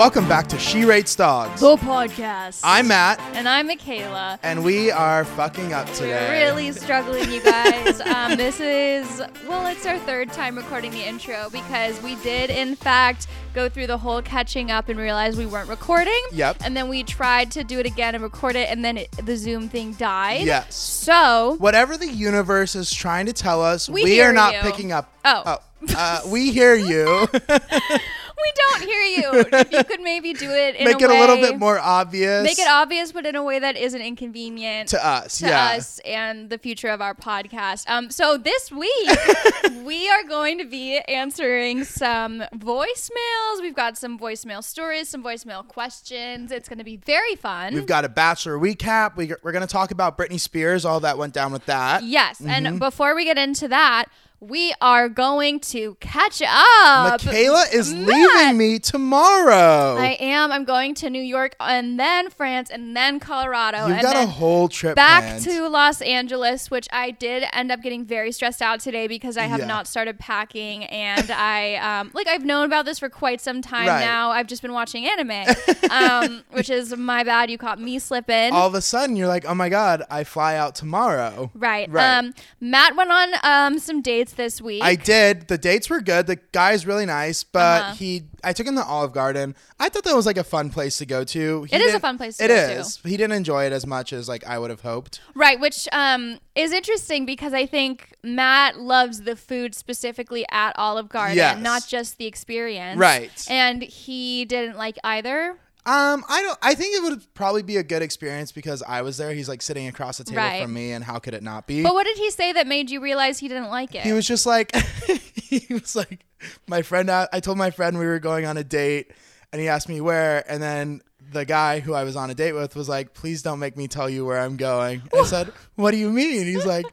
Welcome back to She Rates Dogs. The podcast. I'm Matt, and I'm Michaela. and we are fucking up today. We're really struggling, you guys. um, this is well, it's our third time recording the intro because we did, in fact, go through the whole catching up and realize we weren't recording. Yep. And then we tried to do it again and record it, and then it, the Zoom thing died. Yes. So Whatever the universe is trying to tell us, We we, are not you. picking up. Oh. uh, we hear you. we don't hear you. if you could maybe do it in Make a it a little bit more obvious. Make it obvious, but in a way that isn't inconvenient. to us. to yeah. us and the future of our podcast. Um, so this week we are going to be answering some voicemails. We've got some voicemail stories, some voicemail questions. It's going to be very fun. We've got a bachelor recap. We, we're going to talk about Britney Spears, all that went down with that. yes, Mm-hmm. and before we get into that, we are going to catch up. Michaela is Matt. leaving me tomorrow. I am. I'm going to New York and then France and then Colorado You've and got then a whole trip back planned. to Los Angeles, which I did end up getting very stressed out today because I have Yeah. not started packing, and I um, like I've known about this for quite some time Right. now. I've just been watching anime, um, which is my bad. You caught me slipping. all of a sudden, you're like, oh my God, I fly out tomorrow. right. Right. Um, Matt went on um, some dates this week. I did. The dates were good. The guy's really nice, but Uh-huh. he I took him to Olive Garden. I thought that was like a fun place to go to. He It is a didn't- fun place to It go to. is. He didn't enjoy it as much as like I would have hoped. Right, which um, is interesting because I think Matt loves the food specifically at Olive Garden, Yes. not just the experience. Right. And he didn't like either. Um, I don't. I think it would probably be a good experience because I was there. He's like sitting across the table Right. from me, and how could it not be? But what did he say that made you realize he didn't like it? he was just like, he was like, my friend. I I told my friend we were going on a date, and he asked me where, and then the guy who I was on a date with was like, please don't make me tell you where I'm going. I said, what do you mean? He's like,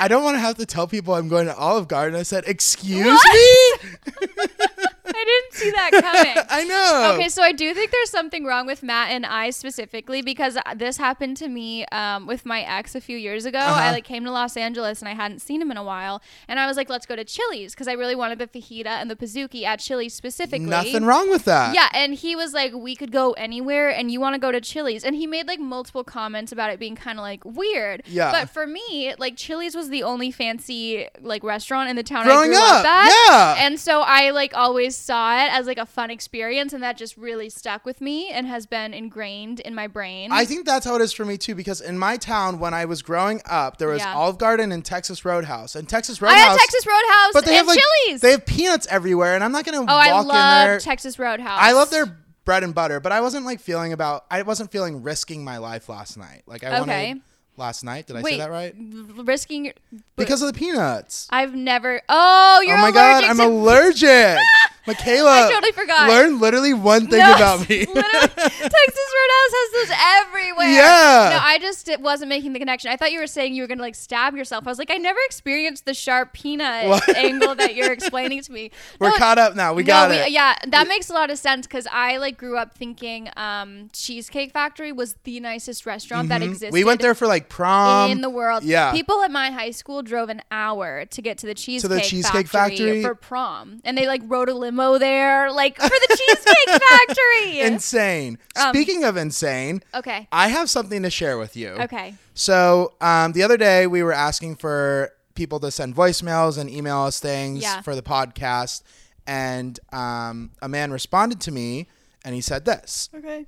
I don't want to have to tell people I'm going to Olive Garden. I said, excuse me. I didn't see that coming. I know. Okay, so I do think there's something wrong with Matt and I specifically because this happened to me um, with my ex a few years ago. Uh-huh. I like came to Los Angeles and I hadn't seen him in a while, and I was like, "Let's go to Chili's" because I really wanted the fajita and the pizookie at Chili's specifically. Nothing wrong with that. Yeah, and he was like, "We could go anywhere, and you want to go to Chili's?" And he made like multiple comments about it being kind of like weird. Yeah. But for me, like Chili's was the only fancy like restaurant in the town Growing I grew up, up at. yeah. And so I like always saw it as like a fun experience, and that just really stuck with me and has been ingrained in my brain. I think that's how it is for me too, because in my town when I was growing up, there was Yeah. Olive Garden and Texas Roadhouse, and Texas oh, I Roadhouse. had Texas Roadhouse but they and have like Chili's. they have peanuts everywhere, and I'm not gonna oh, I walk in love there. Texas Roadhouse. I love their bread and butter, but I wasn't like feeling about. I wasn't feeling risking my life last night. Like I Okay. wanted last night. Did I Wait, say that right? risking. Your, Because of the peanuts. I've never. Oh, you're oh my allergic god, I'm to allergic. Michaela, I totally forgot. Learn literally one thing No, about me. Texas Roadhouse has those everywhere. Yeah. No, I just it wasn't making the connection. I thought you were saying you were gonna like stab yourself. I was like, I never experienced the sharp peanut What? angle that you're explaining to me. We're No, caught up now. We got we- it. Yeah, that makes a lot of sense because I like grew up thinking um, Cheesecake Factory was the nicest restaurant that existed. Mm-hmm. We went there for like prom in the world. yeah. People at my high school drove an hour to get to the Cheesecake, the Cheesecake factory, Factory? for prom. And they like rode a limo there, like for the Cheesecake Factory. insane. Um, Speaking of insane, okay. I have something to share with you. Okay. So um, the other day we were asking for people to send voicemails and email us things Yeah. for the podcast, and um, a man responded to me and he said this. Okay.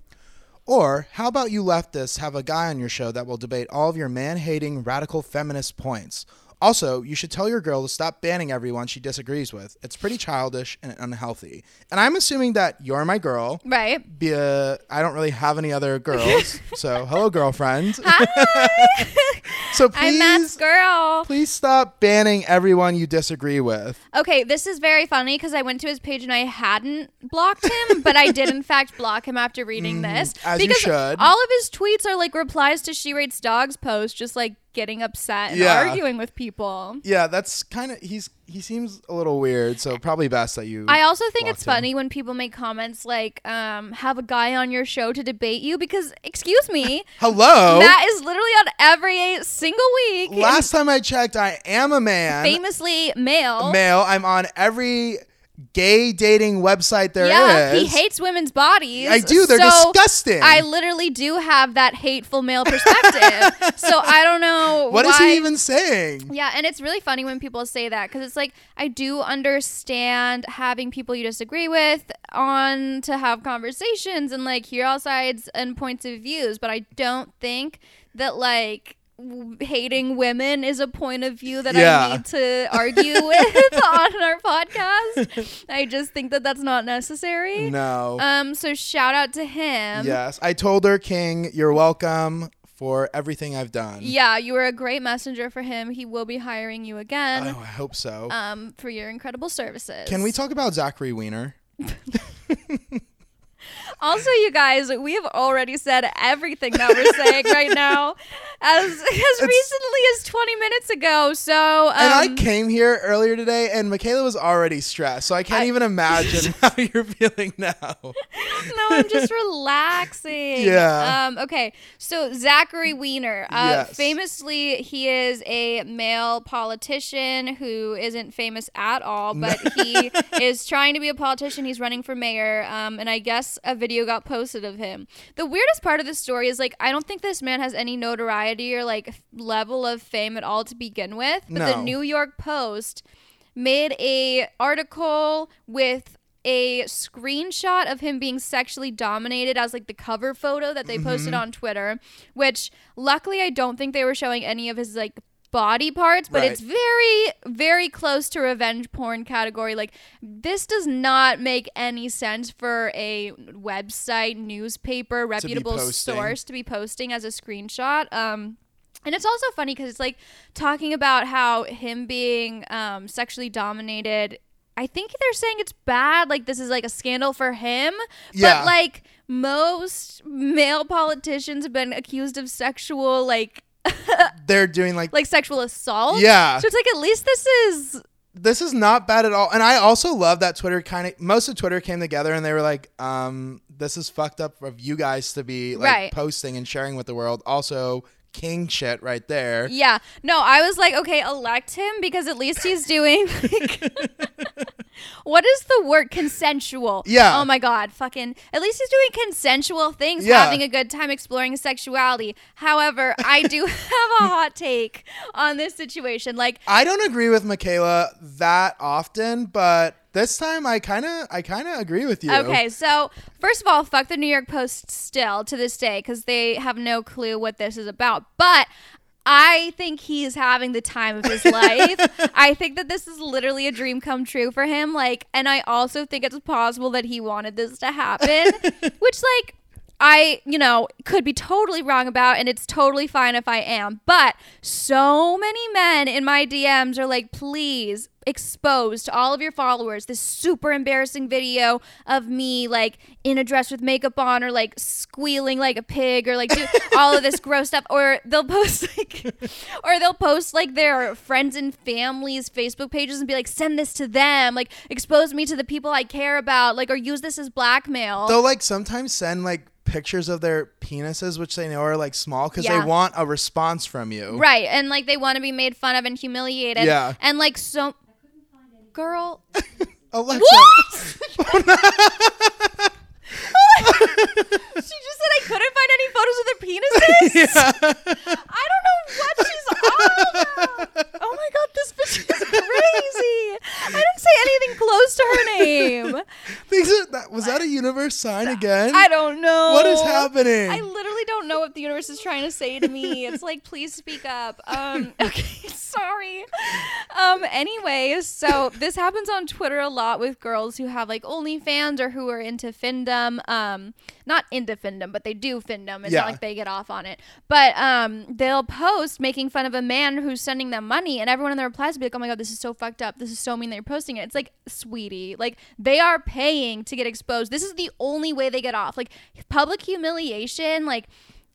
Or how about you leftists have a guy on your show that will debate all of your man-hating radical feminist points? Also, you should tell your girl to stop banning everyone she disagrees with. It's pretty childish and unhealthy. And I'm assuming that you're my girl. Right. Be a, I don't really have any other girls. so, hello, girlfriend. Hi. so I'm Matt's please, girl. please stop banning everyone you disagree with. Okay, this is very funny because I went to his page and I hadn't blocked him, but I did in fact block him after reading this. Mm, as you should. all of his tweets are like replies to She Rates Dogs posts, just like getting upset and Yeah. arguing with people. Yeah, that's kind of he's he seems a little weird. So probably best that you. I also think it's him. funny when people make comments like, um, have a guy on your show to debate you because, excuse me, Hello. that is literally on every single week. Last time I checked, I am a man. famously male. male. I'm on every gay dating website there is. yeah, he hates women's bodies. I do. They're so disgusting. I literally do have that hateful male perspective. so I don't know What is why- he even saying? Yeah, and it's really funny when people say that because it's like I do understand having people you disagree with on to have conversations and like hear all sides and points of views, but I don't think that like hating women is a point of view that Yeah. I need to argue with on our podcast. I just think that that's not necessary. No. Um, so shout out to him. yes. I told her, King, you're welcome for everything I've done. Yeah, you were a great messenger for him. He will be hiring you again. Oh, I hope so. um, for your incredible services. Can we talk about Zachary Weiner? Also, you guys, we have already said everything that we're saying right now, as as recently as 20 minutes ago. So, um, And I came here earlier today, and Michaela was already stressed, so I can't I- even imagine how you're feeling now. no, I'm just relaxing. Yeah. Um. Okay. So Zachary Weiner. Uh, Yes. Famously, he is a male politician who isn't famous at all, but he is trying to be a politician. He's running for mayor. Um. And I guess a video got posted of him. The weirdest part of the story is like I don't think this man has any notoriety or like level of fame at all to begin with. But the New York Post made a article with a screenshot of him being sexually dominated as like the cover photo that they posted Mm-hmm. on Twitter, which luckily I don't think they were showing any of his like body parts, but Right. it's very very close to revenge porn category. Like this does not make any sense for a website, newspaper, reputable posting. source to be posting as a screenshot. Um and it's also funny because it's like talking about how him being um, sexually dominated. I think they're saying it's bad. Like this is like a scandal for him. Yeah. But like most male politicians have been accused of sexual like They're doing like, like sexual assault. Yeah. So it's like at least this is this is not bad at all. And I also love that Twitter kind of, most of Twitter came together and they were like, um, this is fucked up of you guys to be like Right. posting and sharing with the world. Also, king shit right there. yeah. No, I was like, okay, elect him because at least he's doing like What is the word consensual? Yeah. Oh my god, fucking at least he's doing consensual things, Yeah. having a good time exploring sexuality. However, I do have a hot take on this situation. Like I don't agree with Michaela that often, but this time I kind of, I kind of agree with you. Okay, so first of all, fuck the New York Post still to this day because they have no clue what this is about. But I think he's having the time of his life. I think that this is literally a dream come true for him. Like, and I also think it's possible that he wanted this to happen, which, like, I, you know, could be totally wrong about, and it's totally fine if I am. But so many men in my DMs are like, please expose to all of your followers this super embarrassing video of me like in a dress with makeup on or like squealing like a pig or like do all of this gross stuff. Or they'll post like or they'll post like their friends and families facebook pages and be like send this to them. Like expose me to the people i care about. Like or use this as blackmail. They'll like sometimes send like pictures of their penises, which they know are like small, because Yeah. they want a response from you. Right. And like they want to be made fun of and humiliated. Yeah. And like so girl Alexa, What? she just said I couldn't find any photos of their penises. I don't know what she's on about. Oh my god, this bitch is crazy. I didn't say anything close to her name. These are- that, was that a universe sign again? I don't know. What is happening? I literally don't know what the universe is trying to say to me. It's like, please speak up. Um, okay, sorry. Um, anyways, so this happens on Twitter a lot with girls who have like OnlyFans or who are into findom. Um, not into findom, but they do findom. It's Yeah. not like they get off on it. But um, they'll post making fun of a man who's sending them money, and everyone in the replies be like, "Oh my god, this is so fucked up. This is so mean that you're posting it." It's like, sweetie, like they are paying to get exposed. This is the only way they get off. Like public humiliation, like.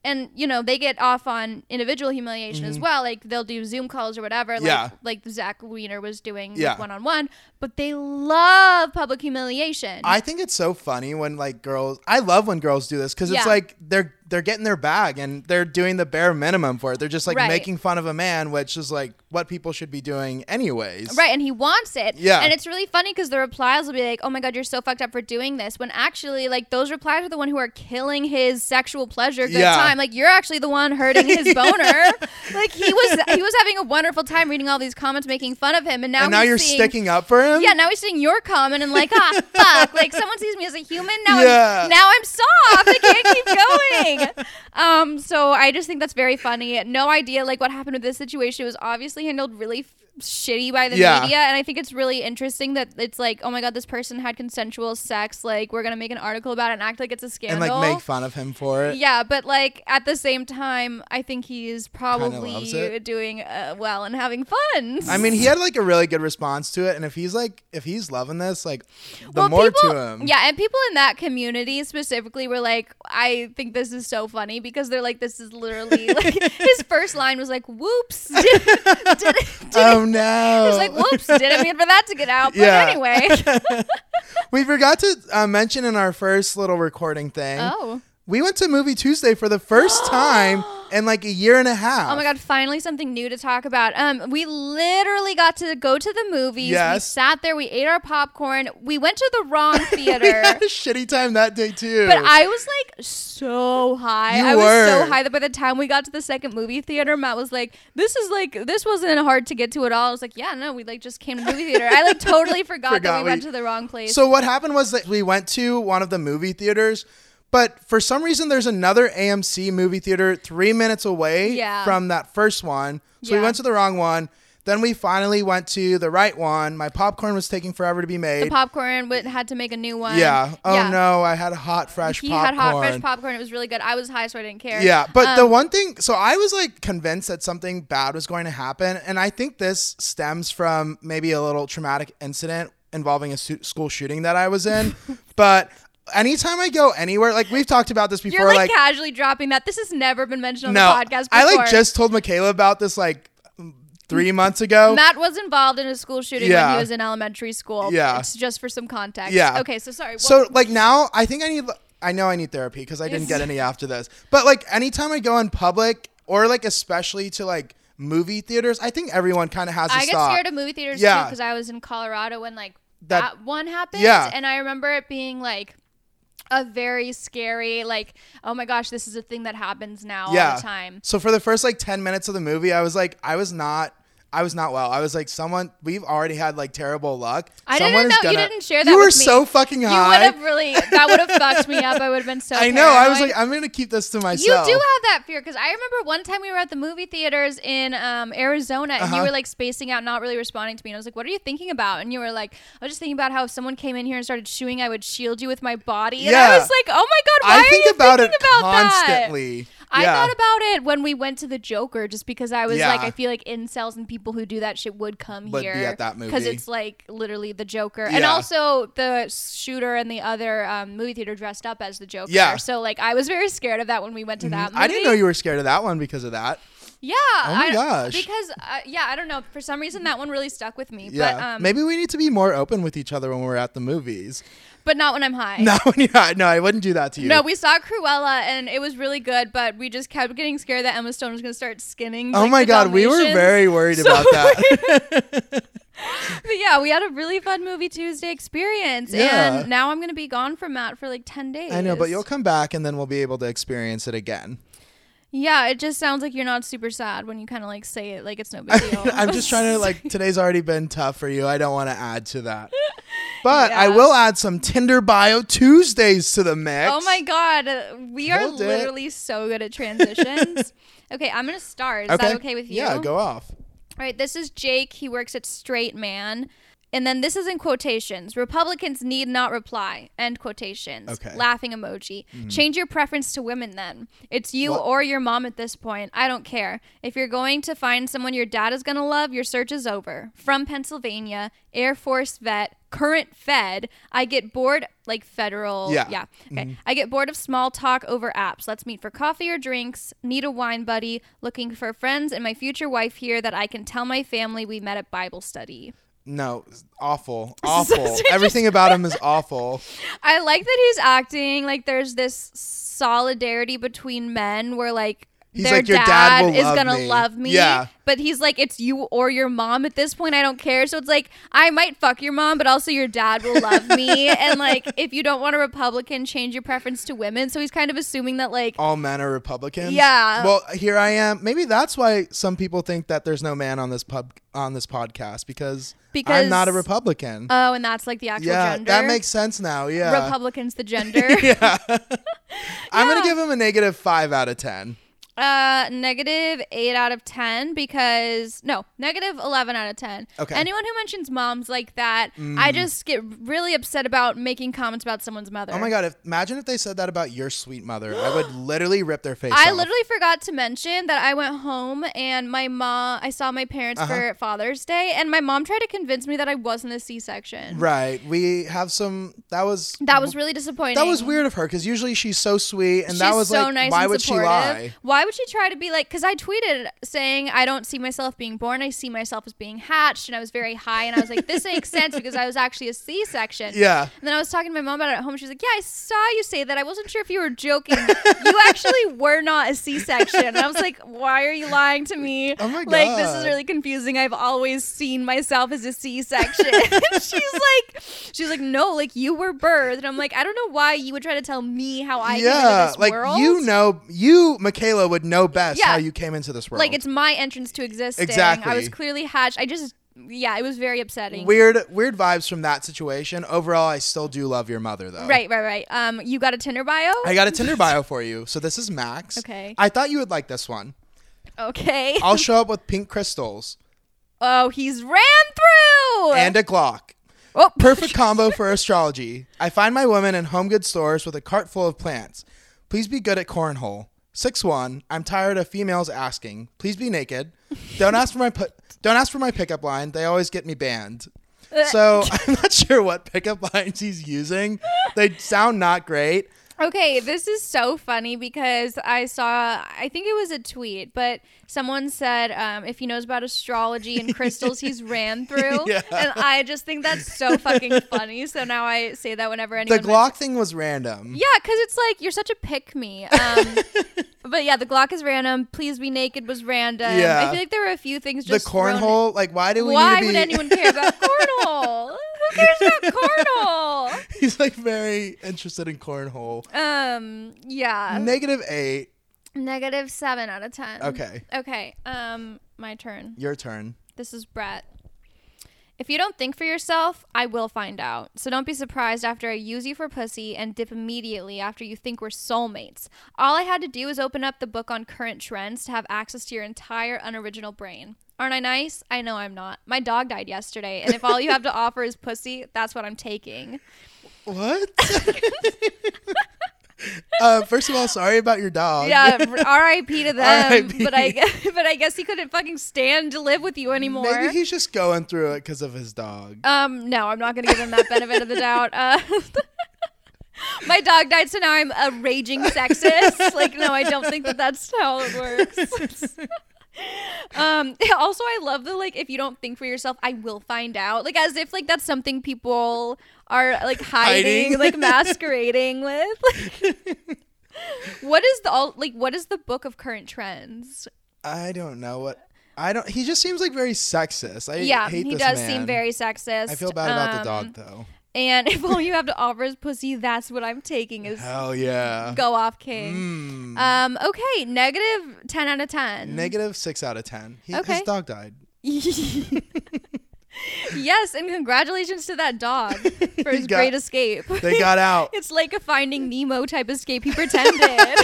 And you know they get off on individual humiliation as well. Like they'll do Zoom calls or whatever. Like, Mm-hmm. Yeah. like Zach Weiner was doing Yeah. one on one. But they love public humiliation. I think it's so funny when like girls. I love when girls do this because it's Yeah. like they're they're getting their bag and they're doing the bare minimum for it. They're just like Right. making fun of a man, which is like what people should be doing anyways. Right, and he wants it. Yeah. And it's really funny because the replies will be like, "Oh my god, you're so fucked up for doing this," when actually, like, those replies are the one who are killing his sexual pleasure good Yeah. time. Like, you're actually the one hurting his boner. like, he was he was having a wonderful time reading all these comments, making fun of him, and now And now you're seeing, sticking up for him? Yeah, now he's seeing your comment and like, ah, fuck. Like, someone sees me as a human. Now, Yeah. I'm, now I'm soft. I can't keep going. Um, so I just think that's very funny. No idea like what happened with this situation. It was obviously handled really shitty by the Yeah. media, and I think it's really interesting that it's like, oh my god, this person had consensual sex. Like, we're gonna make an article about it and act like it's a scandal. and like make fun of him for it. Yeah, but like at the same time, I think he's probably doing uh, well and having fun. I mean, he had like a really good response to it, and if he's like, if he's loving this, like, the Well, more people, to him. Yeah, and people in that community specifically were like, I think this is so funny because they're like, this is literally like his first line was like, "Whoops." Did, did, did, Oh no! Was like, "Whoops." Didn't mean for that to get out. But Yeah. anyway. we forgot to uh, mention in our first little recording thing. oh. We went to Movie Tuesday for the first time in like a year and a half. Oh my god, finally something new to talk about. Um we literally got to go to the movies. We sat there, we ate our popcorn. We went to the wrong theater. we had a shitty time that day too. But I was like so high. You I was so high that by the time we got to the second movie theater, Matt was like, "This is like this wasn't hard to get to at all." I was like, "Yeah, no, we like just came to the movie theater." I like totally forgot, Forgot that we, we- went to the wrong place. So what happened was that we went to one of the movie theaters, but for some reason there's another AMC movie theater three minutes away Yeah. from that first one. So we went to the wrong one. Then we finally went to the right one. My popcorn was taking forever to be made. the popcorn would, had to make a new one. yeah. Oh Yeah. no, I had hot fresh He popcorn. had hot fresh popcorn. It was really good. I was high, so I didn't care. Yeah, but the Um, one thing, so I was like convinced that something bad was going to happen, and I think this stems from maybe a little traumatic incident involving a su- school shooting that I was in. but anytime I go anywhere, like we've talked about this before, You're like, like, casually dropping that. This has never been mentioned on no, the podcast before. I like just told Michaela about this like three months ago. Matt was involved in a school shooting when he was in elementary school. Yeah. It's just for some context. Yeah. Okay, so sorry. what- So like now, I think I need. I know I need therapy because I didn't get any after this. But like anytime I go in public, or like especially to like movie theaters, I think everyone kind of has I get thought. scared of movie theaters Yeah. too because I was in Colorado when like That- that, one happened. Yeah. And I remember it being like a very scary, like, oh my gosh, this is a thing that happens now yeah. all the time. So for the first like 10 minutes of the movie, I was like, I was not. I was not well. I was like, someone. We've already had like terrible luck. I Someone didn't know you gonna- didn't share that. You were so fucking high. You would have really that would have fucked me up. I would have been so. I know. I was like, I'm gonna keep this to myself. You do have that fear because I remember one time we were at the movie theaters in um, Arizona and you Uh-huh. were like spacing out, not really responding to me. And I was like, "What are you thinking about?" And you were like, "I was just thinking about how if someone came in here and started shooing, I would shield you with my body." And Yeah. I was like, "Oh my god, why I are think you about thinking it about that?" I yeah. thought about it when we went to the Joker, just because I was Yeah. like, I feel like incels and people who do that shit would come be here at that because it's like literally the Joker, and also the shooter and the other um, movie theater dressed up as the Joker. Yeah. So like, I was very scared of that when we went to that. Movie. I didn't know you were scared of that one because of that. Yeah. Oh my I- gosh. Because uh, yeah, I don't know. For some reason, that one really stuck with me. Yeah. But um, Maybe we need to be more open with each other when we're at the movies. But not when I'm high. No, when you're, high. no, I wouldn't do that to you. No, we saw Cruella and it was really good, but we just kept getting scared that Emma Stone was going to start skinning. oh like, my god, we were very worried So about that. But yeah, we had a really fun movie Tuesday experience, Yeah. and now I'm going to be gone from Matt for like ten days. I know, but you'll come back and then we'll be able to experience it again. Yeah, it just sounds like you're not super sad when you kind of like say it like it's no big deal. I'm just trying to like today's already been tough for you. I don't want to add to that. But I will add some Tinder bio Tuesdays to the mix. Oh my god, we are it. literally so good at transitions. okay, I'm gonna start. Is that okay with you? Yeah, go off. All right, this is Jake. He works at Straight Man. And then this is in quotations. Republicans need not reply. End quotations. Okay. Mm-hmm. Laughing emoji. Change your preference to women then. It's you What? or your mom at this point. I don't care. If you're going to find someone your dad is going to love, your search is over. From Pennsylvania, Air Force vet, current Fed. I get bored, like federal. Yeah. Yeah. Okay. I get bored of small talk over apps. Let's meet for coffee or drinks. Need a wine buddy. Looking for friends and my future wife here that I can tell my family we met at Bible study. No, awful. Awful. Everything about him is awful. I like that he's acting like there's this solidarity between men where like He's their like, "Your dad, dad will is love gonna me." love me. Yeah. But he's like, it's you or your mom at this point. I don't care. So it's like, I might fuck your mom, but also your dad will love me. and like, if you don't want a Republican, change your preference to women. So he's kind of assuming that like, All men are Republicans. Yeah. Well, here I am. Maybe that's why some people think that there's no man on this pub on this podcast because, Because- I'm not a Republican. oh, and that's like the actual yeah, gender. that makes sense now. Yeah. Republicans the gender. yeah. I'm gonna give him a negative five out of ten. Uh, negative eight out of ten because no, negative eleven out of ten. Okay. Mm. Anyone who mentions moms like that, I just get really upset about making comments about someone's mother. Oh my god! If, imagine if they said that about your sweet mother. I would literally rip their face. I off. literally forgot to mention that I went home and my mom. I saw my parents Uh-huh. for Father's Day, and my mom tried to convince me that I wasn't a C-section. Right. We have some. That was. That was really disappointing. That was weird of her because usually she's so sweet, and She's that was so like, nice why and would she supportive. lie? Why would she try to be like? Because I tweeted saying I don't see myself being born. I see myself as being hatched, and I was very high, and I was like, this makes sense because I was actually a C-section. Yeah. And then I was talking to my mom about it at home. She's like, "Yeah, I saw you say that. I wasn't sure if you were joking. you actually were not a C-section." And I was like, "Why are you lying to me? Oh my Like this is really confusing. I've always seen myself as a C-section." she's like, "She's like, no, like you were birthed." And I'm like, "I don't know why you would try to tell me how I came into yeah, this like world." you know, you Michaela would know best Yeah. how you came into this world. like it's my entrance to existing. Exactly. I was clearly hatched. I just, yeah, it was very upsetting. weird, weird vibes from that situation. Overall, I still do love your mother though. Right, right, right. Um, you got a Tinder bio? I got a Tinder bio for you. So this is Max. Okay. I thought you would like this one. okay. I'll show up with pink crystals Oh, he's ran through. and a Glock. oh, Perfect combo for astrology. I find my woman in home goods stores with a cart full of plants. Please be good at cornhole. Six one. I'm tired of females asking. Please be naked. Don't ask for my pu- don't ask for my pickup line. They always get me banned. So I'm not sure what pickup lines he's using. They sound not great. Okay, this is so funny because I saw, I think it was a tweet, but someone said um, if he knows about astrology and crystals, he's ran through. Yeah. And I just think that's so fucking funny. So now I say that whenever anyone. The. Glock thing was random. yeah, because it's like you're such a pick me. Um, but yeah, the Glock is random. Please be naked was random. Yeah. I feel like there were a few things The just. in- cornhole, like why do we Why need to be would anyone care about cornhole? Who cares about cornhole? He's like very interested in cornhole. Um, yeah. Negative 8. Negative seven out of ten. Okay. Okay. Um, my turn. Your turn. This is Brett. If you don't think for yourself, I will find out. So don't be surprised after I use you for pussy and dip immediately after you think we're soulmates. All I had to do was open up the book on current trends to have access to your entire unoriginal brain. Aren't I nice? I know I'm not. My dog died yesterday, and if all you have to offer is pussy, that's what I'm taking. What? uh, first of all, sorry about your dog. Yeah, R.I.P. to them. R.I.P.. But I, but I guess he couldn't fucking stand to live with you anymore. Maybe he's just going through it because of his dog. Um, no, I'm not gonna give him that benefit of the doubt. Uh, my dog died, so now I'm a raging sexist. Like, no, I don't think that that's how it works. Um, also, I love the like, if you don't think for yourself, I will find out. Like, as if like that's something people are like hiding, Hiding. like masquerading with. what is the all like? What is the book of current trends? I don't know what. I don't. He just seems like very sexist. I yeah, he does man. seem very sexist. I feel bad about the Um, dog though. And if all you have to offer is pussy, that's what I'm taking is Hell yeah. go off king. Mm. Um, okay, negative ten out of ten. Negative six out of ten. He, Okay. His dog died. yes, and congratulations to that dog for his got- great escape. They got out. it's like a Finding Nemo type escape. He pretended.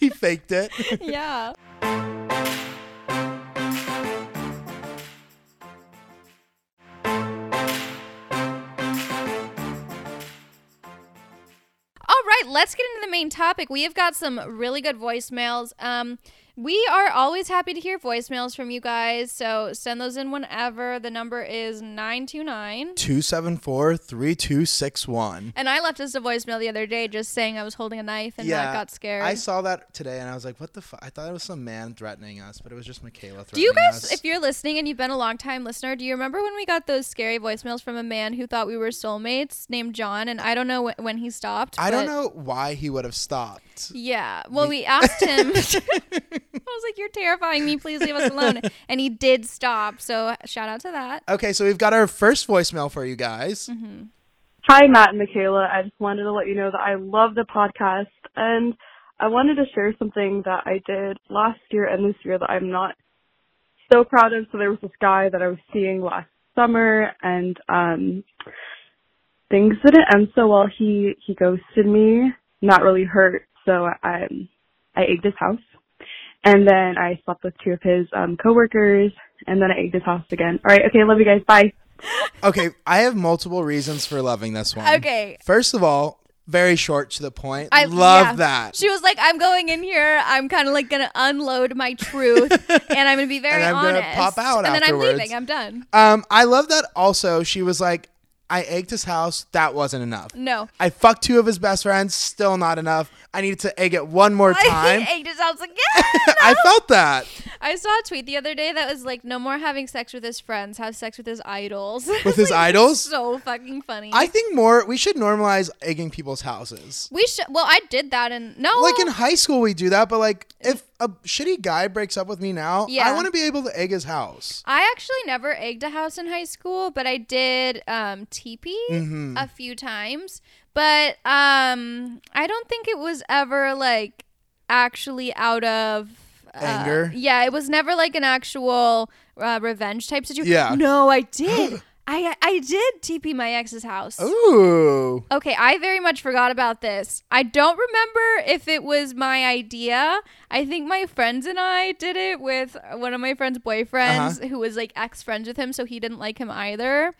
he faked it. yeah. Let's get into the main topic. We have got some really good voicemails. Um, We are always happy to hear voicemails from you guys. So send those in whenever. The number is 929. 274 3261. And I left us a voicemail the other day just saying I was holding a knife and Yeah, that got scared. I saw that today and I was like, what the fuck? I thought it was some man threatening us, but it was just Michaela threatening us. do you guys, us. if you're listening and you've been a long time listener, do you remember when we got those scary voicemails from a man who thought we were soulmates named John? And I don't know wh- when he stopped. I don't know why he would have stopped. Yeah. Well, we asked him. I was like, "You're terrifying me. Please leave us alone." And he did stop. So shout out to that. Okay, so we've got our first voicemail for you guys. Mm-hmm. Hi, Matt and Michaela. I just wanted to let you know that I love the podcast and I wanted to share something that I did last year and this year that I'm not so proud of. So there was this guy that I was seeing last summer and um things didn't end so well. He he ghosted me, not really hurt. So I I ate his house. And then I slept with two of his um coworkers and then I egged his house again. All right, okay, love you guys. Bye. Okay, I have multiple reasons for loving this one. Okay. First of all, very short to the point. I love yeah. that. She was like, "I'm going in here. I'm kind of like gonna unload my truth, and I'm gonna be very And I'm gonna honest. pop out and then I'm afterwards. leaving. I'm done. Um, I love that also she was like, I egged his house, that wasn't enough. No, I fucked two of his best friends, still not enough. I needed to egg it one more time. I egged his house again. I felt that. I saw a tweet the other day that was like, "No more having sex with his friends. Have sex with his idols." With his idols? so fucking funny. I think more we should normalize egging people's houses. we should. Well, I did that, and no, Like in high school we do that, but like if a shitty guy breaks up with me now, Yeah. I want to be able to egg his house. I actually never egged a house in high school, but I did um, teepee Mm-hmm. a few times. But um, I don't think it was ever like actually out of uh, Anger? Yeah, it was never like an actual uh, revenge type situation. Yeah. No, I did. I I did TP my ex's house. Ooh. Okay, I very much forgot about this. I don't remember if it was my idea. I think my friends and I did it with one of my friend's boyfriends Uh-huh. who was like ex friends with him, so he didn't like him either.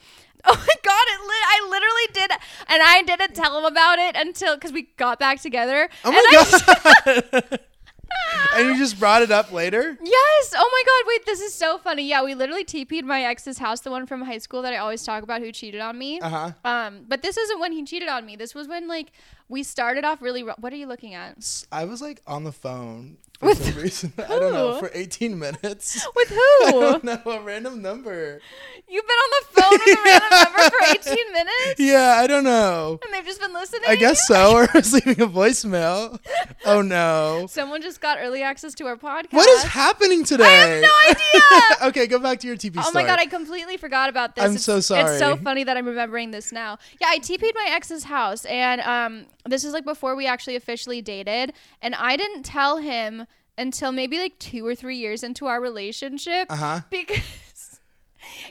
Oh my god! It li- I literally did, and I didn't tell him about it until because we got back together. Oh and my I- god. and you just brought it up later? Yes. Oh my god. Wait, this is so funny. Yeah, we literally TP'd my ex's house, the one from high school that I always talk about who cheated on me. Uh-huh. Um, but this isn't when he cheated on me. This was when like we started off really. Ro- what are you looking at? I was like on the phone for some reason. I don't know, for 18 minutes. With who? I who? don't know, a random number. You've been on the phone with a random number for 18 minutes, Yeah, I don't know. and they've just been listening. I guess so. Or I was leaving a voicemail. Oh no. Someone just got early access to our podcast. What is happening today? I have no idea. okay, go back to your TP Oh story. my god, I completely forgot about this. I'm It's- so sorry. It's so funny that I'm remembering this now. Yeah, I TP'd my ex's house and um this is like before we actually officially dated and I didn't tell him until maybe like 2 or 3 years into our relationship Uh-huh. because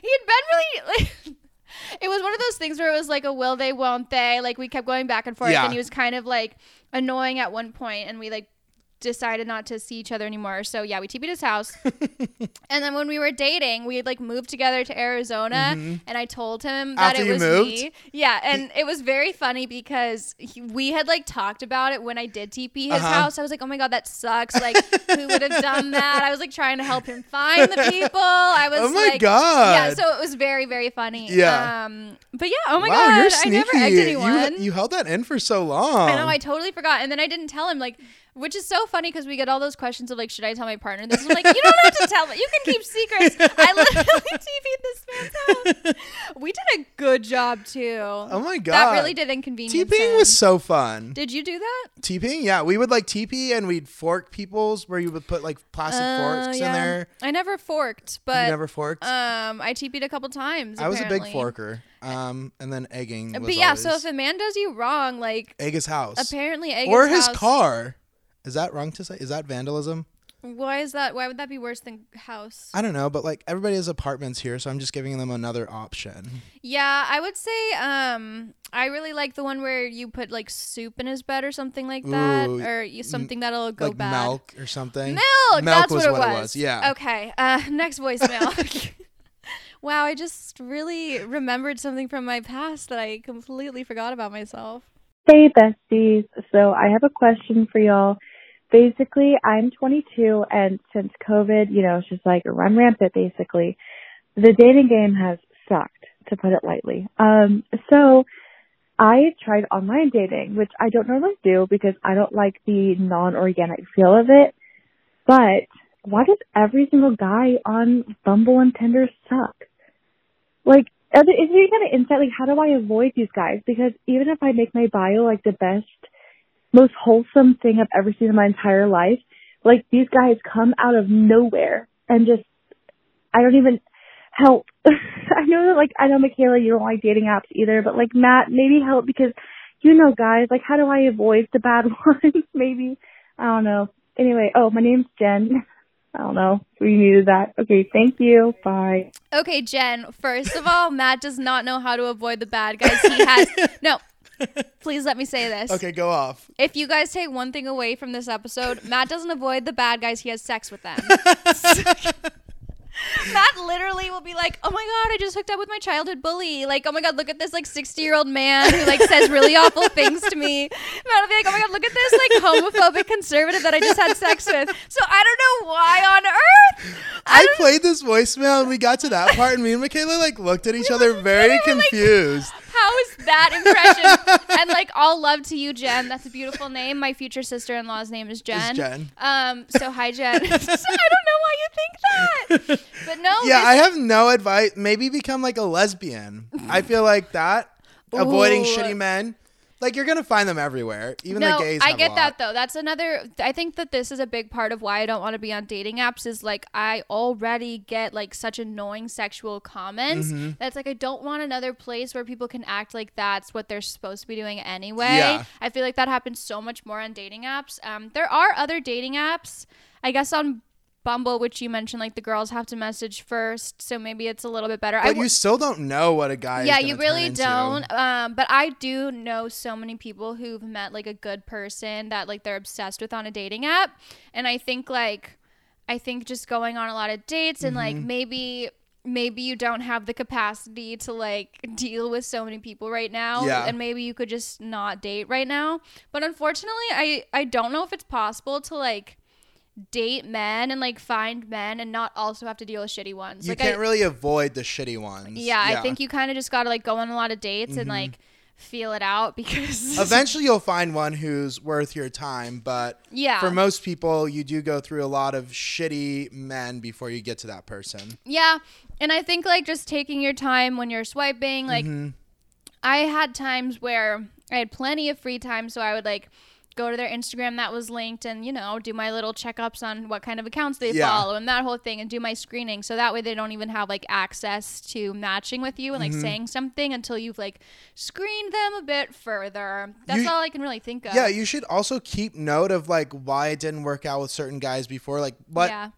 he had been really like it was one of those things where it was like a will they won't they like we kept going back and forth Yeah. and he was kind of like annoying at one point and we like decided not to see each other anymore so yeah we TP'd his house and then when we were dating we had like moved together to Arizona and I told him that Mm-hmm. After it was moved? me yeah and it was very funny because he, we had like talked about it when I did TP his Uh-huh. house I was like oh my god that sucks like who would have done that I was like trying to help him find the people I was Oh my like, God. yeah so it was very very funny Yeah. um but yeah oh my wow, god you're I sneaky. never egged You- anyone You, held that in for so long. I know I totally forgot and then I didn't tell him like which is so funny because we get all those questions of like, should I tell my partner this? I'm like, you don't have to tell me. You can keep secrets. I literally TV'd this man's house. We did a good job too. Oh my god. That really did inconvenience. TPing him. was so fun. Did you do that? TPing, yeah, we would like TP and we'd fork people's where you would put like plastic Uh, forks yeah. in there. I never forked, You but never forked. um, I TP'd a couple times. I was a big forker. Um, and then egging. Was But yeah, so if a man does you wrong, like egg his house apparently egg or his, his car. Is that wrong to say? Is that vandalism? Why is that? Why would that be worse than house? I don't know, but like everybody has apartments here, so I'm just giving them another option. Yeah, I would say um I really like the one where you put like soup in his bed or something like that Ooh, or you, something that'll go like bad. milk or something. Milk, Milk that's was what it what was. it was, yeah. Okay. Uh next voicemail. wow, I just really remembered something from my past that I completely forgot about myself. Hey, besties. So I have a question for y'all. Basically, I'm 22, and since COVID, you know, it's just like run rampant. Basically, the dating game has sucked, to put it lightly. Um, so I tried online dating, which I don't normally do because I don't like the non-organic feel of it. But why does every single guy on Bumble and Tinder suck? Like, is there any kind of insight? Like, how do I avoid these guys? Because even if I make my bio like the best, most wholesome thing I've ever seen in my entire life, like these guys come out of nowhere and just, I don't even help. I know that like, I know Michaela, you don't like dating apps either, but like Matt, maybe help because you know guys, like how do I avoid the bad ones? maybe. I don't know. Anyway, oh, my name's Jen. I don't know. We needed that. Okay, thank you. Bye. Okay, Jen, first of all, Matt does not know how to avoid the bad guys. He has no. Please let me say this. Okay, go off. If you guys take one thing away from this episode, Matt doesn't avoid the bad guys, he has sex with them. Matt literally will be like, "Oh my god, I just hooked up with my childhood bully." Like, "Oh my god, look at this like 60-year-old man who like says really awful things to me." Matt will be like, "Oh my god, look at this like homophobic conservative that I just had sex with." So I don't know why on earth. I don't- played this voicemail and we got to that part and me and Michaela like looked at each other very We're like, confused. How is that impression? and like all love to you, Jen. That's a beautiful name. My future sister-in-law's name is Jen. Jen. Um. So hi, Jen. I don't know why you think that, but no. yeah, I have no advice. Maybe become like a lesbian. I feel like that avoiding shitty men. Like you're gonna find them everywhere. Even no, the gays. I have a get that though. That's another. I think that this is a big part of why I don't want to be on dating apps. Is like I already get like such annoying sexual comments. Mm-hmm. That's like I don't want another place where people can act like that's what they're supposed to be doing anyway. Yeah. I feel like that happens so much more on dating apps. Um, there are other dating apps. I guess on Bumble, which you mentioned, like the girls have to message first, so maybe it's a little bit better. But w- you still don't know what a guy. Is. Yeah, you really don't. Um, but I do know so many people who've met like a good person that like they're obsessed with on a dating app, and I think like, I think just going on a lot of dates and Mm-hmm. like maybe maybe you don't have the capacity to like deal with so many people right now Yeah. and maybe you could just not date right now but unfortunately i i don't know if it's possible to like date men and like find men and not also have to deal with shitty ones You like can't I, really avoid the shitty ones. yeah, I think you kind of just got to like go on a lot of dates and Mm-hmm. like feel it out because Eventually, you'll find one who's worth your time, but Yeah. for most people, you do go through a lot of shitty men before you get to that person. yeah, and I think like just taking your time when you're swiping, like Mm-hmm. I had times where I had plenty of free time, so I would like go to their Instagram that was linked and you know do my little checkups on what kind of accounts they Yeah. follow and that whole thing and do my screening so that way they don't even have like access to matching with you and Mm-hmm. like saying something until you've like screened them a bit further. That's You- all I can really think of. Yeah, you should also keep note of like why it didn't work out with certain guys before, like what Yeah.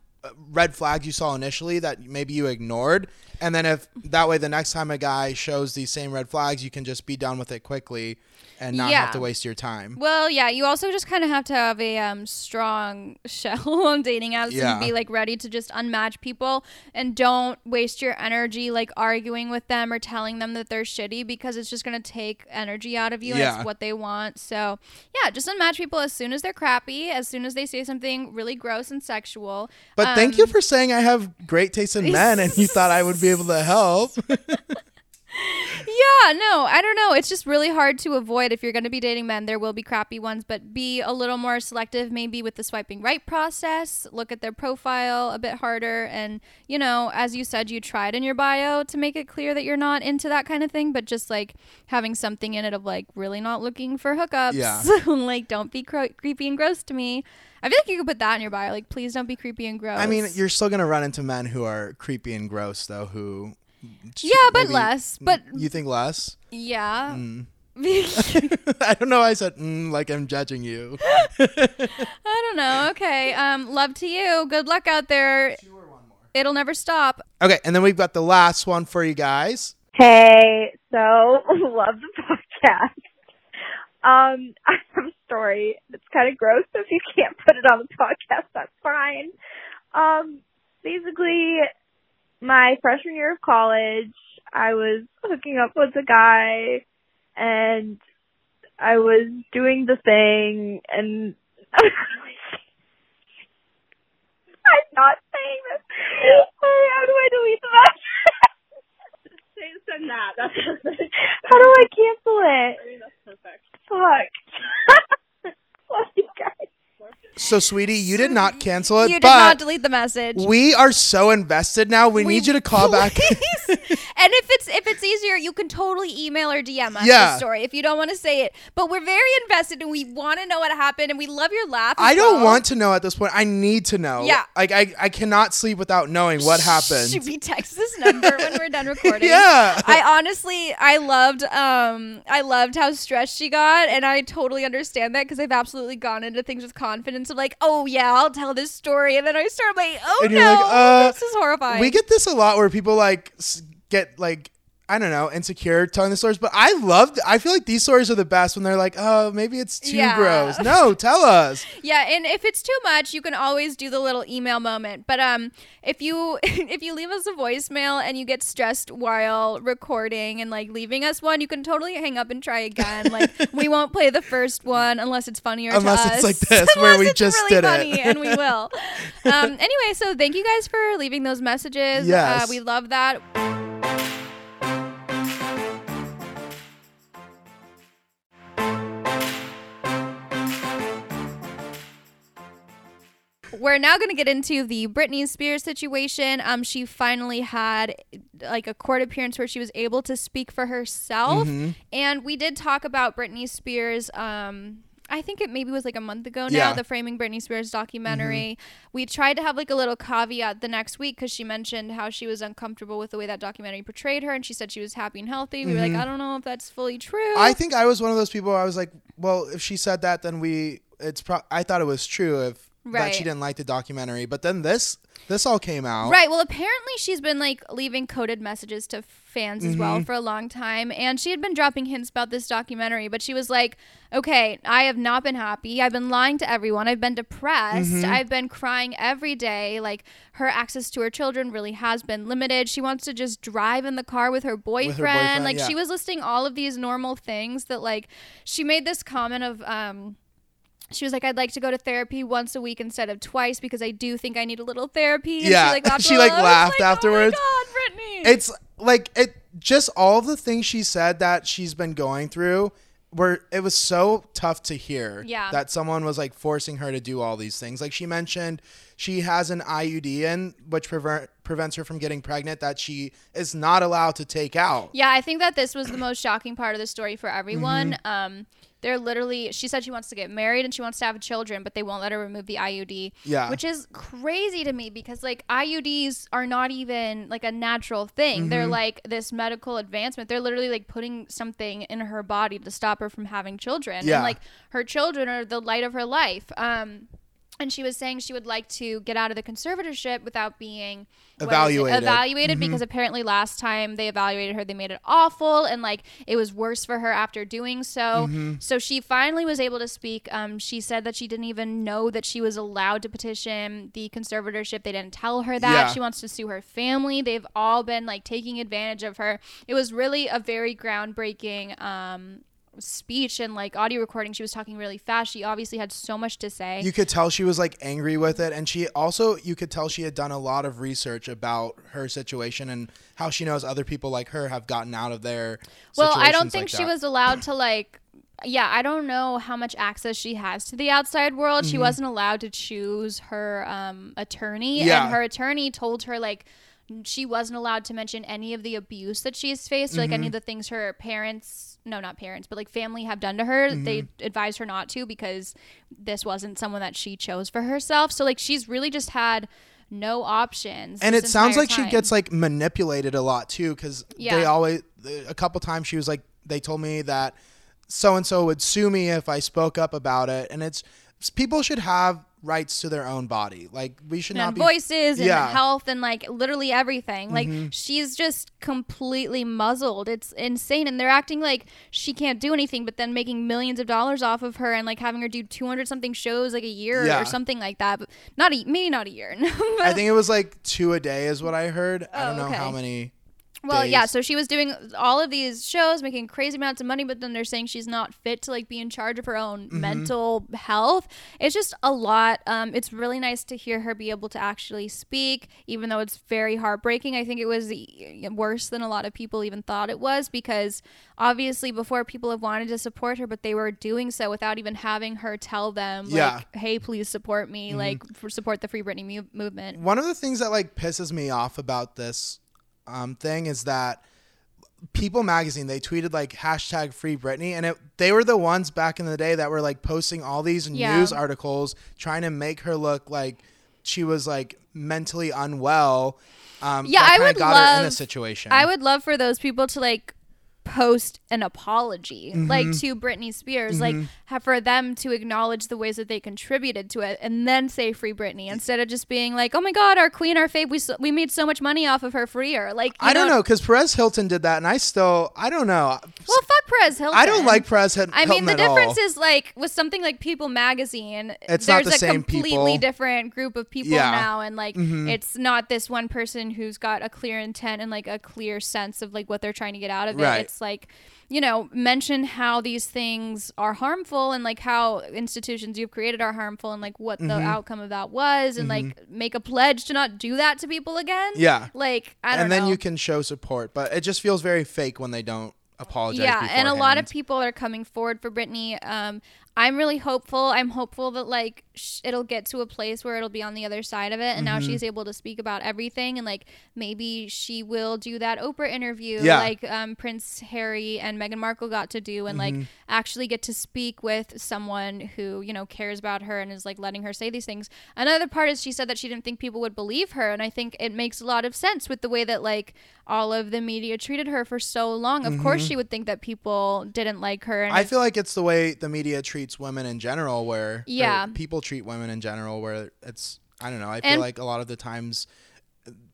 red flags you saw initially that maybe you ignored, and then if that way the next time a guy shows these same red flags, you can just be done with it quickly and not Yeah. have to waste your time. Well, yeah, you also just kind of have to have a um, strong shell on dating apps Yeah. and be like ready to just unmatch people and don't waste your energy like arguing with them or telling them that they're shitty because it's just going to take energy out of you and Yeah. it's what they want. So, yeah, just unmatch people as soon as they're crappy, as soon as they say something really gross and sexual. But thank you Um, for saying I have great taste in men, and you thought I would be able to help. Yeah, no, I don't know. It's just really hard to avoid if you're going to be dating men. There will be crappy ones, but be a little more selective maybe with the swiping right process. Look at their profile a bit harder. And, you know, as you said, you tried in your bio to make it clear that you're not into that kind of thing, but just like having something in it of like really not looking for hookups. Yeah. like, don't be cro- creepy and gross to me. I feel like you could put that in your bio. Like, please don't be creepy and gross. I mean, you're still gonna run into men who are creepy and gross, though. Who, Yeah, but maybe- less. But you think less? yeah. Mm. I don't know. why I said mm, like I'm judging you. I don't know. Okay. Um, love to you. Good luck out there. It'll never stop. Okay, and then we've got the last one for you guys. Hey, so love the podcast. Um, I have a story. It's kind of gross. So if you can't put it on the podcast, that's fine. Um, basically, my freshman year of college, I was hooking up with a guy, and I was doing the thing, and I'm not saying this. Sorry, how do I delete the message? Send that. That's perfect. How do I cancel it? I mean, that's perfect. Fuck. Love you guys. So, sweetie, you did not cancel it, you did not delete the message. we are so invested now. We, need you to call back. Please. and if it's if it's easier, you can totally email or DM us Yeah. the story if you don't want to say it. But we're very invested and we want to know what happened and we love your laugh. I don't well. want to know at this point. I need to know. Yeah. Like I, I cannot sleep without knowing what happened. Should we text this number when we're done recording? Yeah. I honestly, I loved, um, I loved how stressed she got, and I totally understand that because I've absolutely gone into things with confidence of like, oh yeah, I'll tell this story, and then I start like, oh no, like, uh, this is horrifying. We get this a lot where people like get like I don't know insecure telling the stories, but I love. I feel like these stories are the best when they're like, oh, maybe it's too Yeah. gross. No, tell us. Yeah, and if it's too much, you can always do the little email moment. But um, if you if you leave us a voicemail and you get stressed while recording and like leaving us one, you can totally hang up and try again. Like we won't play the first one unless it's funnier Unless to it's us. like this, where we it's just really did it. funny, and we will. Um, anyway, so thank you guys for leaving those messages. Yes. uh, we love that. We're now going to get into the Britney Spears situation. Um, she finally had like a court appearance where she was able to speak for herself, Mm-hmm. and we did talk about Britney Spears. Um, I think it maybe was like a month ago now. Yeah. Mm-hmm. The Framing Britney Spears documentary. We tried to have like a little caveat the next week because she mentioned how she was uncomfortable with the way that documentary portrayed her, and she said she was happy and healthy. We were like, I don't know if that's fully true. Mm-hmm. I think I was one of those people. Where I was like, well, if she said that, then we. It's. Pro- I thought it was true if that she didn't like the documentary, but then this this all came out. Right. Well, apparently she's been like leaving coded messages to fans as Mm-hmm. well for a long time. And she had been dropping hints about this documentary, but she was like, okay, I have not been happy. I've been lying to everyone. I've been depressed. Mm-hmm. I've been crying every day. Like her access to her children really has been limited. She wants to just drive in the car with her boyfriend. boyfriend, like yeah. she was listing all of these normal things that like she made this comment of, um, she was like, I'd like to go to therapy once a week instead of twice because I do think I need a little therapy. And Yeah, she like laughed. she, like, little. I was laughed like, afterwards. Oh my God, Britney. It's like it just all the things she said that she's been going through were it was so tough to hear Yeah. that someone was like forcing her to do all these things. Like she mentioned she has an IUD in which prevent prevents her from getting pregnant that she is not allowed to take out. yeah, I think that this was the most shocking part of the story for everyone. Mm-hmm. Um, they're literally. She said she wants to get married and she wants to have children, but they won't let her remove the IUD. Yeah. which is crazy to me because like IUDs are not even like a natural thing. Mm-hmm. They're like this medical advancement. They're literally like putting something in her body to stop her from having children. Yeah. And like her children are the light of her life. Um and she was saying she would like to get out of the conservatorship without being it? Evaluated. Mm-hmm. evaluated because apparently last time they evaluated her they made it awful and like it was worse for her after doing so Mm-hmm. so she finally was able to speak um, she said that she didn't even know that she was allowed to petition the conservatorship they didn't tell her that Yeah. she wants to sue her family they've all been like taking advantage of her it was really a very groundbreaking um, speech and like audio recording she was talking really fast she obviously had so much to say You could tell she was like angry with it and she also you could tell she had done a lot of research about her situation and how she knows other people like her have gotten out of their Well, I don't think like she was allowed to like. Yeah, I don't know how much access she has to the outside world. Mm-hmm. She wasn't allowed to choose her um, attorney, Yeah. and her attorney told her like she wasn't allowed to mention any of the abuse that she's faced, like Mm-hmm. any of the things her parents, no, not parents, but like family have done to her. Mm-hmm. They advised her not to because this wasn't someone that she chose for herself. So like she's really just had no options. and it sounds like she gets like manipulated a lot too because they always a couple times she was like they told me that so and so would sue me if i spoke up about it and it's people should have rights to their own body like we should not be voices and Yeah. Mm-hmm. health and like literally everything. Like she's just completely muzzled. It's insane, and they're acting like she can't do anything, but then making millions of dollars off of her and like having her do two hundred something shows like a year Yeah. or something like that. But not a maybe not a year. i think it was like two a day is what i heard i Oh, don't know how many Well, yeah, so she was doing all of these shows, making crazy amounts of money, but then they're saying she's not fit to like be in charge of her own Mm-hmm. mental health. It's just a lot. Um, it's really nice to hear her be able to actually speak, even though it's very heartbreaking. I think it was worse than a lot of people even thought it was because obviously before people have wanted to support her, but they were doing so without even having her tell them, like, Yeah. Mm-hmm. "Hey, please support me," like for support the Free Britney mu- movement. One of the things that like pisses me off about this um, thing is that People Magazine they tweeted like hashtag Free Britney, and it they were the ones back in the day that were like posting all these Yeah. news articles trying to make her look like she was like mentally unwell. Um, Yeah, I would got her in a situation. I would love for those people to like post an apology Mm-hmm. like to Britney Spears like have for them to acknowledge the ways that they contributed to it and then say free Britney instead of just being like oh my god our queen our fave we so, we made so much money off of her free her like I don't know because Perez Hilton did that, and I still I don't know. well fuck Perez Hilton I don't like Perez Hilton. I mean, the at all. difference is like with something like People Magazine, It's there's not the a completely people. different group of people Yeah. Mm-hmm. now, and like it's not this one person who's got a clear intent and like a clear sense of like what they're trying to get out of it. Right. It's like you know, mention how these things are harmful and like how institutions you've created are harmful and like what the Mm-hmm. outcome of that was, and like make a pledge to not do that to people again. Yeah. Like I don't and then know. you can show support, but it just feels very fake when they don't apologize. yeah and a lot of people are coming forward for Britney. Um, I'm really hopeful. I'm hopeful that like sh- it'll get to a place where it'll be on the other side of it, and now Mm-hmm. she's able to speak about everything, and like maybe she will do that Oprah interview, Yeah. like um, Prince Harry and Meghan Markle got to do, and Mm-hmm. like actually get to speak with someone who you know cares about her and is like letting her say these things. Another part is she said that she didn't think people would believe her, and I think it makes a lot of sense with the way that like all of the media treated her for so long. Of course, she would think that people didn't like her. And Mm-hmm. I feel like it's the way the media treats women in general, where Yeah. people treat women in general, where it's I don't know. I feel And- like a lot of the times,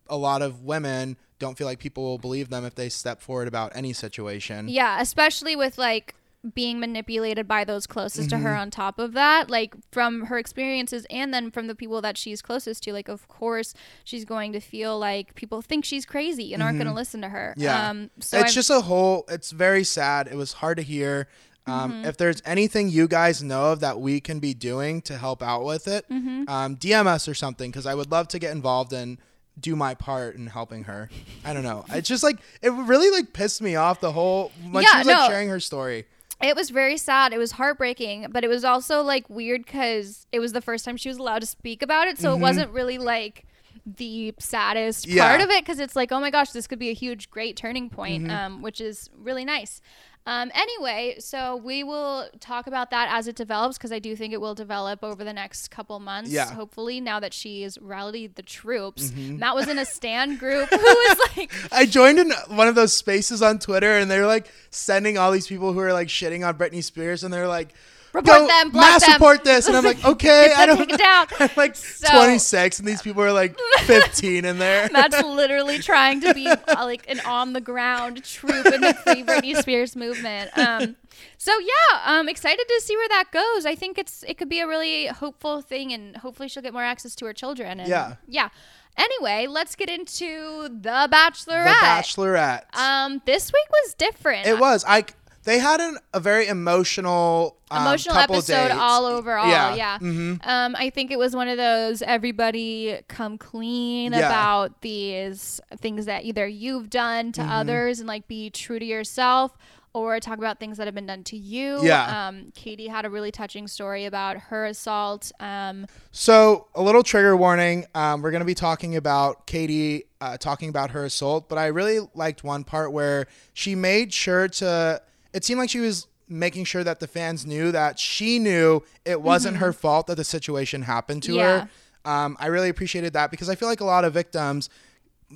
a lot of women don't feel like people will believe them if they step forward about any situation. Yeah, especially with like being manipulated by those closest to her Mm-hmm. on top of that like from her experiences and then from the people that she's closest to like of course she's going to feel like people think she's crazy and aren't going to listen to her Mm-hmm. Yeah. um so it's I'm- just a whole. It's very sad. It was hard to hear. Um, Mm-hmm. If there's anything you guys know of that we can be doing to help out with it, Mm-hmm. um, DM us or something because I would love to get involved and do my part in helping her. I don't know. It's just like it really like pissed me off the whole when Yeah, she was like no. sharing her story. It was very sad. It was heartbreaking, but it was also like weird because it was the first time she was allowed to speak about it. So it wasn't really like the saddest Mm-hmm. Yeah. part of it because it's like, oh my gosh, this could be a huge, great turning point, Mm-hmm. um, which is really nice. Um, anyway, so we will talk about that as it develops because I do think it will develop over the next couple months. Yeah. Mm-hmm. Hopefully, now that she's rallied the troops. Matt was in a stand group who was like, I joined in one of those spaces on Twitter, and they're like sending all these people who are like shitting on Britney Spears, and they're like, Report "Go them, mass them." support this," and I'm like, "Okay, I don't." I'm like So- 26, and these people are like 15 in there. Matt's literally trying to be uh, like an on the ground troop in the Free Britney Spears movement. Um, so yeah, I'm excited to see where that goes. I think it's it could be a really hopeful thing, and hopefully she'll get more access to her children. And Yeah. yeah. Anyway, let's get into the Bachelorette. the Bachelorette. Bachelorette. Um, this week was different. it was. I. They had an, a very emotional, um, emotional episode all overall. Yeah. Yeah. Mhm. Um, I think it was one of those everybody come clean Yeah. about these things that either you've done Mm-hmm. to others and like be true to yourself or talk about things that have been done to you. Yeah. Um, Katie had a really touching story about her assault. Um, So, a little trigger warning. Um, we're going to be talking about Katie uh, talking about her assault, but I really liked one part where she made sure to. It seemed like she was making sure that the fans knew that she knew it wasn't her fault that the situation happened to Mm-hmm. Yeah. her. Um, I really appreciated that because I feel like a lot of victims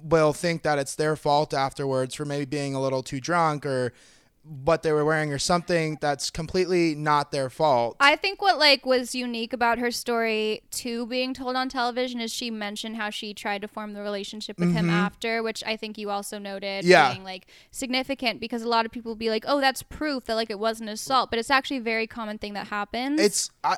will think that it's their fault afterwards for maybe being a little too drunk or what they were wearing or something that's completely not their fault. I think what like was unique about her story to being told on television is she mentioned how she tried to form the relationship with him after, which I think you also noted Mm-hmm. Yeah. being like significant because a lot of people will be like, "Oh, that's proof that like it wasn't assault," but it's actually a very common thing that happens. it's I,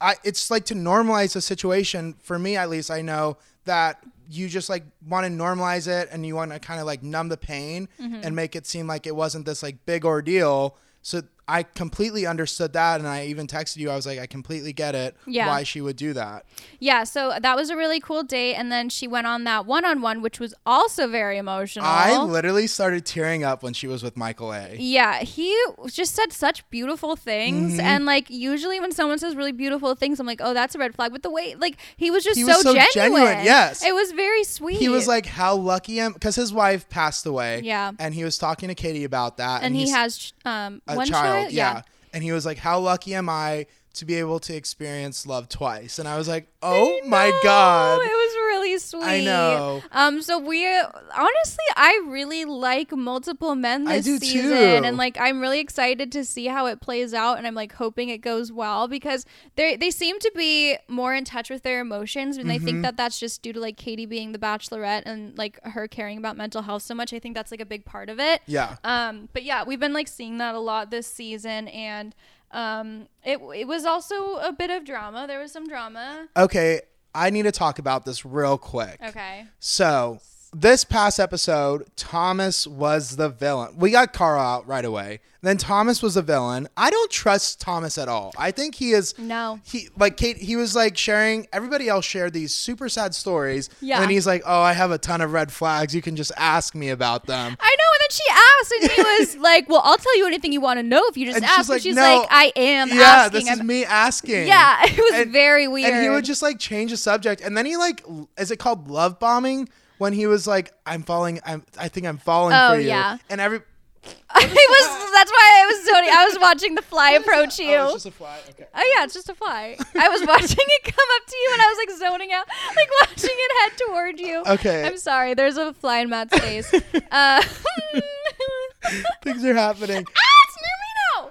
I it's like to normalize the situation for me at least i know that you just like want to normalize it and you want to kind of like numb the pain Mm-hmm. and make it seem like it wasn't this like big ordeal. So I completely understood that, and I even texted you. I was like, I completely get it. Yeah. Why she would do that? Yeah, so that was a really cool date. And then she went on that one on one, which was also very emotional. I literally started tearing up when she was with Michael A. Yeah, he just said such beautiful things, Mm-hmm. and like usually when someone says really beautiful things, I'm like, oh, that's a red flag. But the way, like, he was just He so, was so genuine. genuine, yes. it was very sweet. He was like, "How lucky am?" Because his wife passed away. Yeah. and he was talking to Katie about that, and he has um a one child. Yeah. and he was like, "How lucky am I to be able to experience love twice?" And I was like, "Oh my god." it was really sweet. I know. Um, so we honestly, I really like multiple men I this season, too. and like I'm really excited to see how it plays out, and I'm like hoping it goes well because they they seem to be more in touch with their emotions, and I Mm-hmm. think that that's just due to like Katie being the Bachelorette and like her caring about mental health so much. I think that's like a big part of it. Yeah. Um, but yeah, we've been like seeing that a lot this season, and um, it it was also a bit of drama. There was some drama. Okay, I need to talk about this real quick. Okay. So, this past episode, Thomas was the villain. We got Karl out right away. Then Thomas was the villain. I don't trust Thomas at all. I think he is No. he like Kate he was like sharing everybody else shared these super sad stories. Yeah. And then he's like, "Oh, I have a ton of red flags. You can just ask me about them." I know, then she asked, and he was like, "Well, I'll tell you anything you want to know if you just And ask." she's like, she's "No, like, "I am yeah, asking." this is I'm- me asking. Yeah, it was And- very weird. And he would just like change the subject, and then he like, is it called love bombing? When he was like, "I'm falling. I'm. I think I'm falling Oh, for you." yeah. And every. it was. That's why I was zoning. I was watching the fly approach you. Oh, it's just a fly. Okay. Oh yeah, it's just a fly. I was watching it come up to you, and I was like zoning out, like watching it head toward you. Okay. I'm sorry. There's a fly in Matt's face. uh, Things are happening. ah, it's near me now.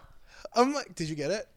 I'm like, did you get it?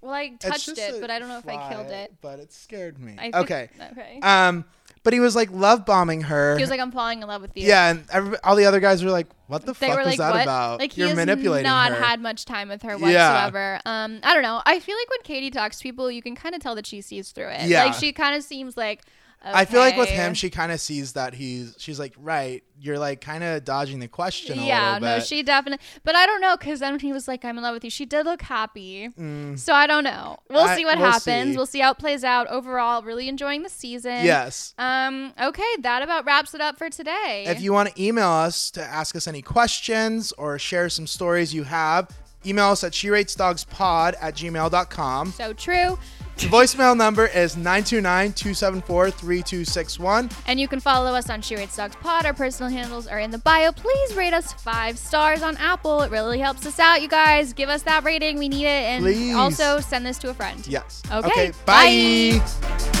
Well, I touched it, but I don't know if I killed it. But it scared me. I okay. Okay. Um, but he was like love bombing her. he was like, "I'm falling in love with you." yeah, and every, all the other guys were like, "What the they fuck was like, that "What?" about? Like You're has manipulating not her." had much time with her Yeah. whatsoever. Um, I don't know. I feel like when Katie talks to people, you can kind of tell that she sees through it. Yeah. like she kind of seems like. I feel like with him, she kind of sees that he's. She's like, right, you're like kind of dodging the question a little bit. yeah, no, she definitely. But I don't know because then when he was like, "I'm in love with you," she did look happy. So I don't know. We'll Mm. I- see what we'll happens. see. We'll see how it plays out. Overall, really enjoying the season. yes. Um. Okay, that about wraps it up for today. If you want to email us to ask us any questions or share some stories you have, email us at she rates dogs pod at gmail.com. so true. The voicemail number is 929 274 3261. And you can follow us on She Rates Dogs Pod. Our personal handles are in the bio. Please rate us five stars on Apple. It really helps us out, you guys. Give us that rating. We need it. And Please. also send this to a friend. Yes. Okay, bye. bye.